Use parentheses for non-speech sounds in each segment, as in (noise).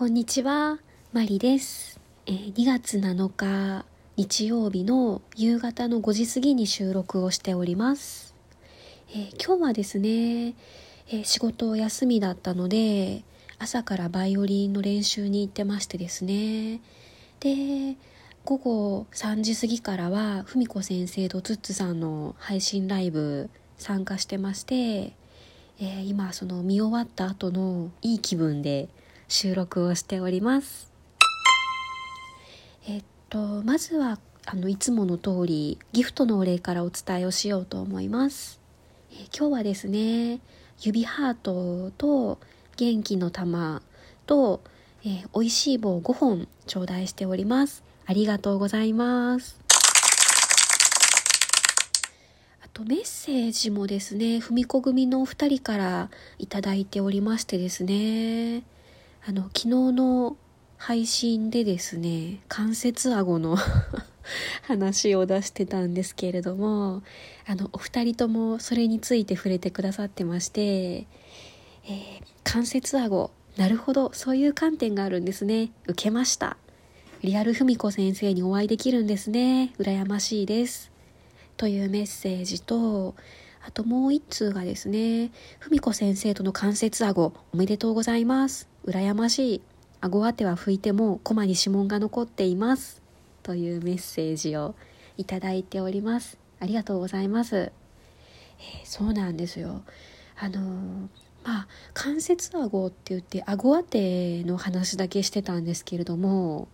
こんにちは、マリです。えー、2月7日日曜日の夕方の5時過ぎに収録をしております。えー、今日はですね、えー、仕事休みだったので、朝からバイオリンの練習に行ってましてですね。で、午後3時過ぎからは、ふみこ先生とツッツさんの配信ライブ参加してまして、え今その見終わった後のいい気分で収録をしております。えっとまずはあのいつもの通りギフトのお礼からお伝えをしようと思います、え今日はですね指ハートと元気の玉と、えー、美味しい棒5本頂戴しております。ありがとうございます。あとメッセージもですね、ふみこ組のお二人からいただいておりましてですね、あの、昨日の配信でですね、関節顎の (laughs) 話を出してたんですけれども、あの、お二人ともそれについて触れてくださってまして、えー、関節顎、なるほど、そういう観点があるんですね。受けました。リアルふみこ先生にお会いできるんですね。羨ましいです。というメッセージと、あともう一通がですね、ふみこ先生との関節顎、おめでとうございます。羨ましい。顎当ては拭いても、コマに指紋が残っています。というメッセージをいただいております。ありがとうございます。えー、そうなんですよ。あのー、まあ、関節顎って言って、顎当ての話だけしてたんですけれども、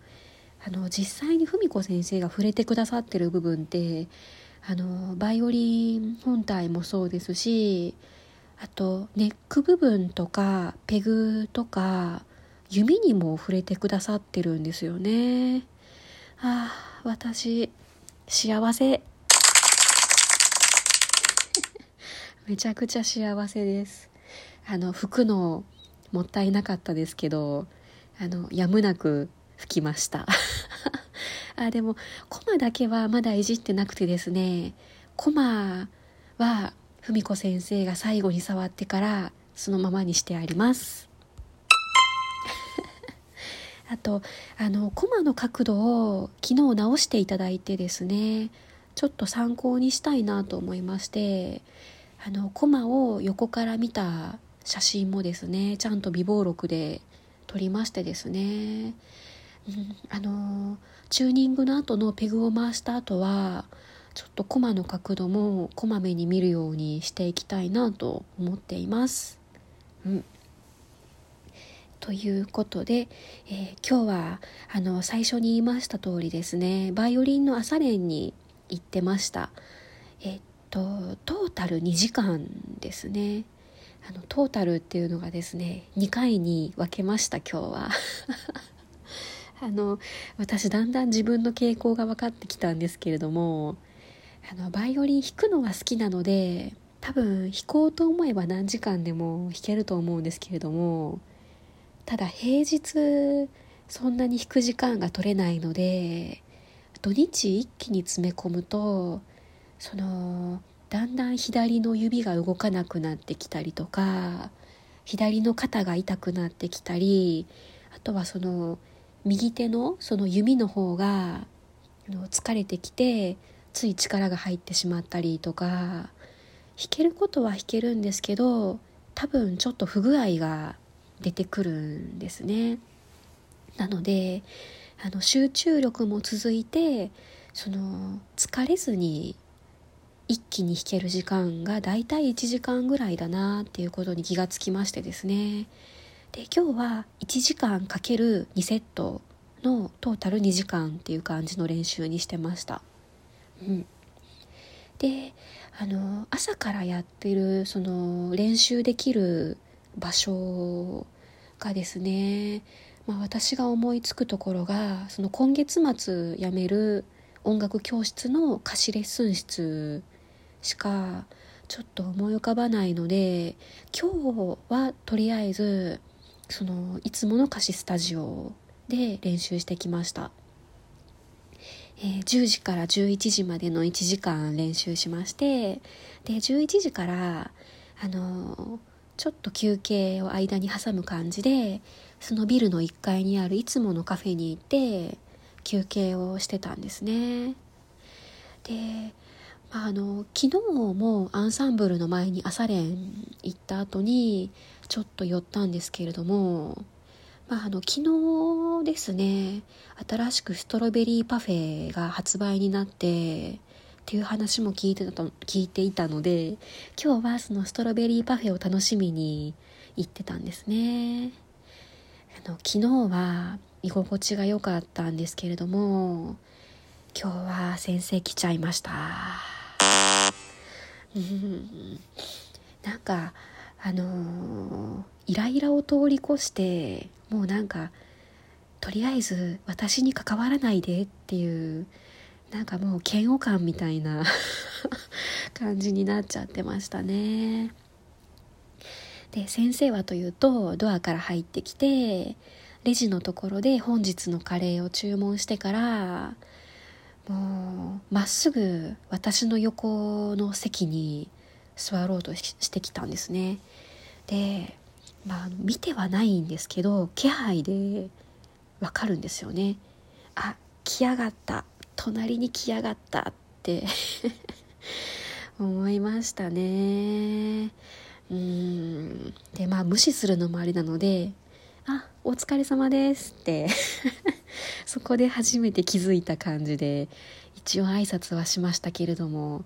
あの、実際にふみこ先生が触れてくださってる部分って、あのバイオリン本体もそうですしあとネック部分とかペグとか弓にも触れてくださってるんですよね。ああ私幸せ。(laughs) めちゃくちゃ幸せです。あの吹くのもったいなかったですけどあのやむなく吹きました。あ、でも、コマだけはまだいじってなくてですね、コマは、ふみこ先生が最後に触ってから、そのままにしてあります。(laughs) あと、あの、コマの角度を昨日直していただいてですね、ちょっと参考にしたいなと思いまして、あの、コマを横から見た写真もですね、ちゃんと備忘録で撮りましてですね、うん、あのチューニングの後のペグを回した後はちょっとコマの角度もこまめに見るようにしていきたいなと思っています。うん、ということで、えー、今日はあの最初に言いました通りですねバイオリンの朝練に行ってました。えっとトータル2時間ですね。あのトータルっていうのがですね2回に分けました今日は。あの私だんだん自分の傾向が分かってきたんですけれどもあのバイオリン弾くのは好きなので多分弾こうと思えば何時間でも弾けると思うんですけれどもただ平日そんなに弾く時間が取れないので土日一気に詰め込むとそのだんだん左の指が動かなくなってきたりとか左の肩が痛くなってきたりあとはその右手のその弓の方が疲れてきてつい力が入ってしまったりとか弾けることは弾けるんですけど多分ちょっと不具合が出てくるんですね。なのであの集中力も続いてその疲れずに一気に弾ける時間がだいたい1時間ぐらいだなっていうことに気がつきましてですねで今日は1時間かける2セットのトータル2時間っていう感じの練習にしてました。うん、であの朝からやってるその練習できる場所がですね、まあ、私が思いつくところがその今月末辞める音楽教室の貸しレッスン室しかちょっと思い浮かばないので今日はとりあえずそのいつもの貸しスタジオで練習してきました、えー、10時から11時までの1時間練習しましてで11時からあの、ちょっと休憩を間に挟む感じでそのビルの1階にあるいつものカフェに行って休憩をしてたんですね。で、あの昨日もアンサンブルの前に朝練行った後にちょっと寄ったんですけれども、まあ、あの昨日ですね新しくストロベリーパフェが発売になってっていう話も聞いてたと聞いていたので今日はそのストロベリーパフェを楽しみに行ってたんですね。あの昨日は居心地が良かったんですけれども今日は先生来ちゃいました。なんかあのー、イライラを通り越してもうなんかとりあえず私に関わらないでっていうなんかもう嫌悪感みたいな (laughs) 感じになっちゃってましたね。で先生はというとドアから入ってきてレジのところで本日のカレーを注文してからもうまっすぐ私の横の席に座ろうとしてきたんですね。でまあ見てはないんですけど気配でわかるんですよね。あ来やがった。隣に来やがったって (laughs) 思いましたね。うん。でまあ無視するのもありなので「お疲れ様です」って。(laughs) そこで初めて気づいた感じで一応挨拶はしましたけれども。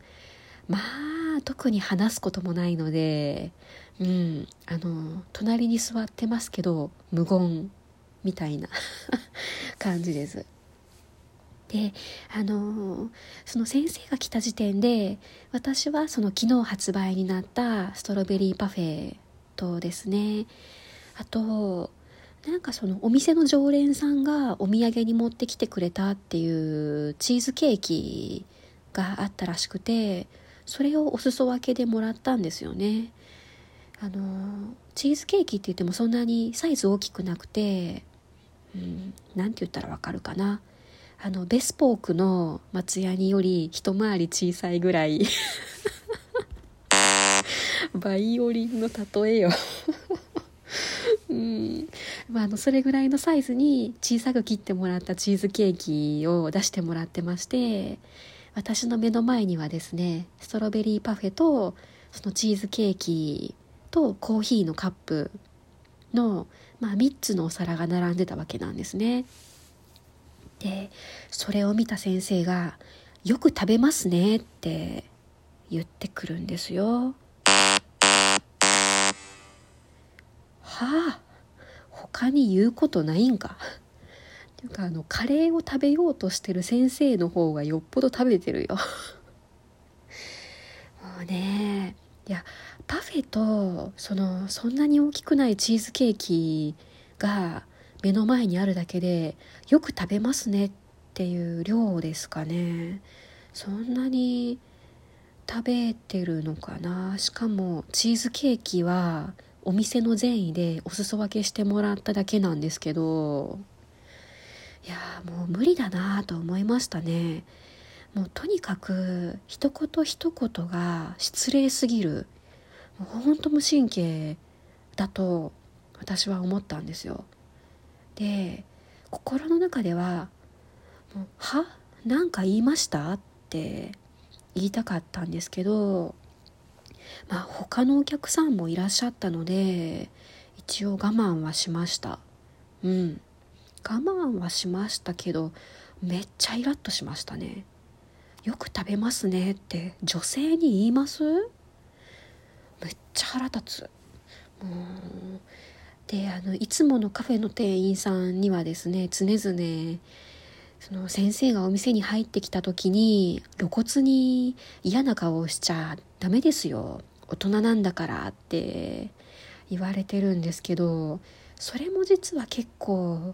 まあ特に話すこともないのでうんあの隣に座ってますけど無言みたいな (laughs) 感じです。であのその先生が来た時点で私はその昨日発売になったストロベリーパフェとですね。あとなんかそのお店の常連さんがお土産に持ってきてくれたっていうチーズケーキがあったらしくてそれをお裾分けでもらったんですよね。あのチーズケーキって言ってもそんなにサイズ大きくなくてうん何て言ったらわかるかな。あのベスポークの松ヤニより一回り小さいぐらい (laughs) バイオリンの例えよ。(laughs) うん。まあ、あのそれぐらいのサイズに小さく切ってもらったチーズケーキを出してもらってまして私の目の前にはですねストロベリーパフェとそのチーズケーキとコーヒーのカップの、まあ、3つのお皿が並んでたわけなんですね。でそれを見た先生が「よく食べますね」って言ってくるんですよ。はあ他に言うことないんか？(laughs) っていうかあのカレーを食べようとしてる先生の方がよっぽど食べてるよ。(laughs) もうねいやパフェとそのそんなに大きくないチーズケーキが目の前にあるだけでよく食べますねっていう量ですかねそんなに食べてるのかな？しかもチーズケーキはお店の善意でお裾分けしてもらっただけなんですけどいやもう無理だなと思いましたね。もうとにかく一言一言が失礼すぎる。もうほんと無神経だと私は思ったんですよ。で心の中では「もうは？何か言いました?」って言いたかったんですけどまあ他のお客さんもいらっしゃったので一応我慢はしました。うん。我慢はしましたけどめっちゃイラッとしましたね。よく食べますねって女性に言います？めっちゃ腹立つ。もうであのいつものカフェの店員さんにはですね常々その先生がお店に入ってきた時に露骨に嫌な顔をしちゃダメですよ。大人なんだからって言われてるんですけどそれも実は結構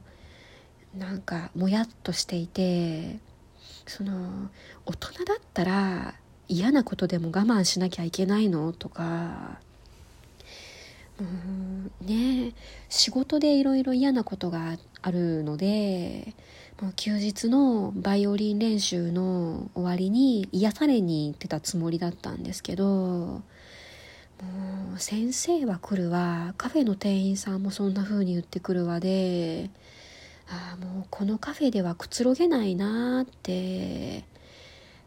なんかもやっとしていてその大人だったら嫌なことでも我慢しなきゃいけないの？とかうんね仕事でいろいろ嫌なことがあるのでもう休日のバイオリン練習の終わりに癒されに行ってたつもりだったんですけどもう先生は来るわ。カフェの店員さんもそんな風に言ってくるわで。ああもうこのカフェではくつろげないなって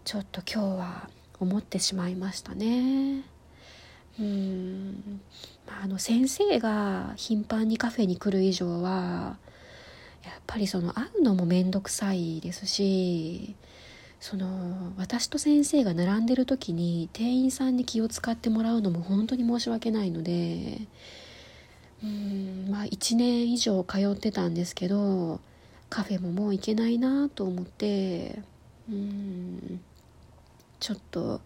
ちょっと今日は思ってしまいましたね。うん。あの先生が頻繁にカフェに来る以上はやっぱりその会うのも面倒くさいですしその私と先生が並んでる時に店員さんに気を使ってもらうのも本当に申し訳ないのでうんまあ1年以上通ってたんですけどカフェももう行けないなと思ってうんちょっと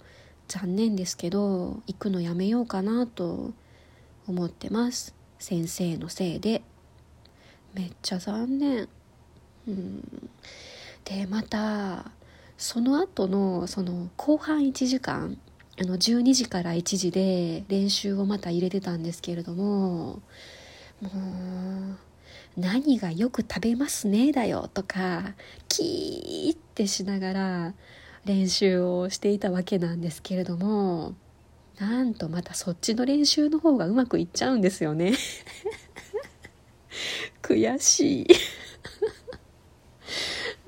残念ですけど行くのやめようかなと思ってます。先生のせいで。めっちゃ残念。うん。でまたその後のその後半1時間あの12時から1時で練習をまた入れてたんですけれどももう何がよく食べますねだよとかキーってしながら練習をしていたわけなんですけれどもなんとまたそっちの練習の方がうまくいっちゃうんですよね。(laughs) 悔しい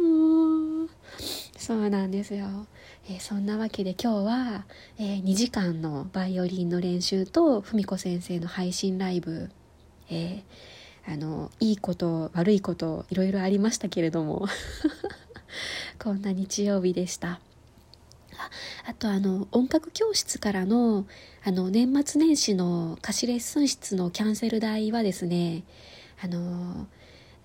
もうそうなんですよ、えー、そんなわけで今日は、えー、2時間のバイオリンの練習と文子先生の配信ライブ、えー、あのいいこと悪いこといろいろありましたけれども。(laughs) こんな日曜日でした。あとあの音楽教室からのあの年末年始の貸しレッスン室のキャンセル代はですねあの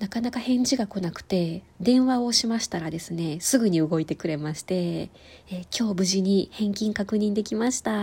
なかなか返事が来なくて電話をしましたらですねすぐに動いてくれまして、えー、今日無事に返金確認できました。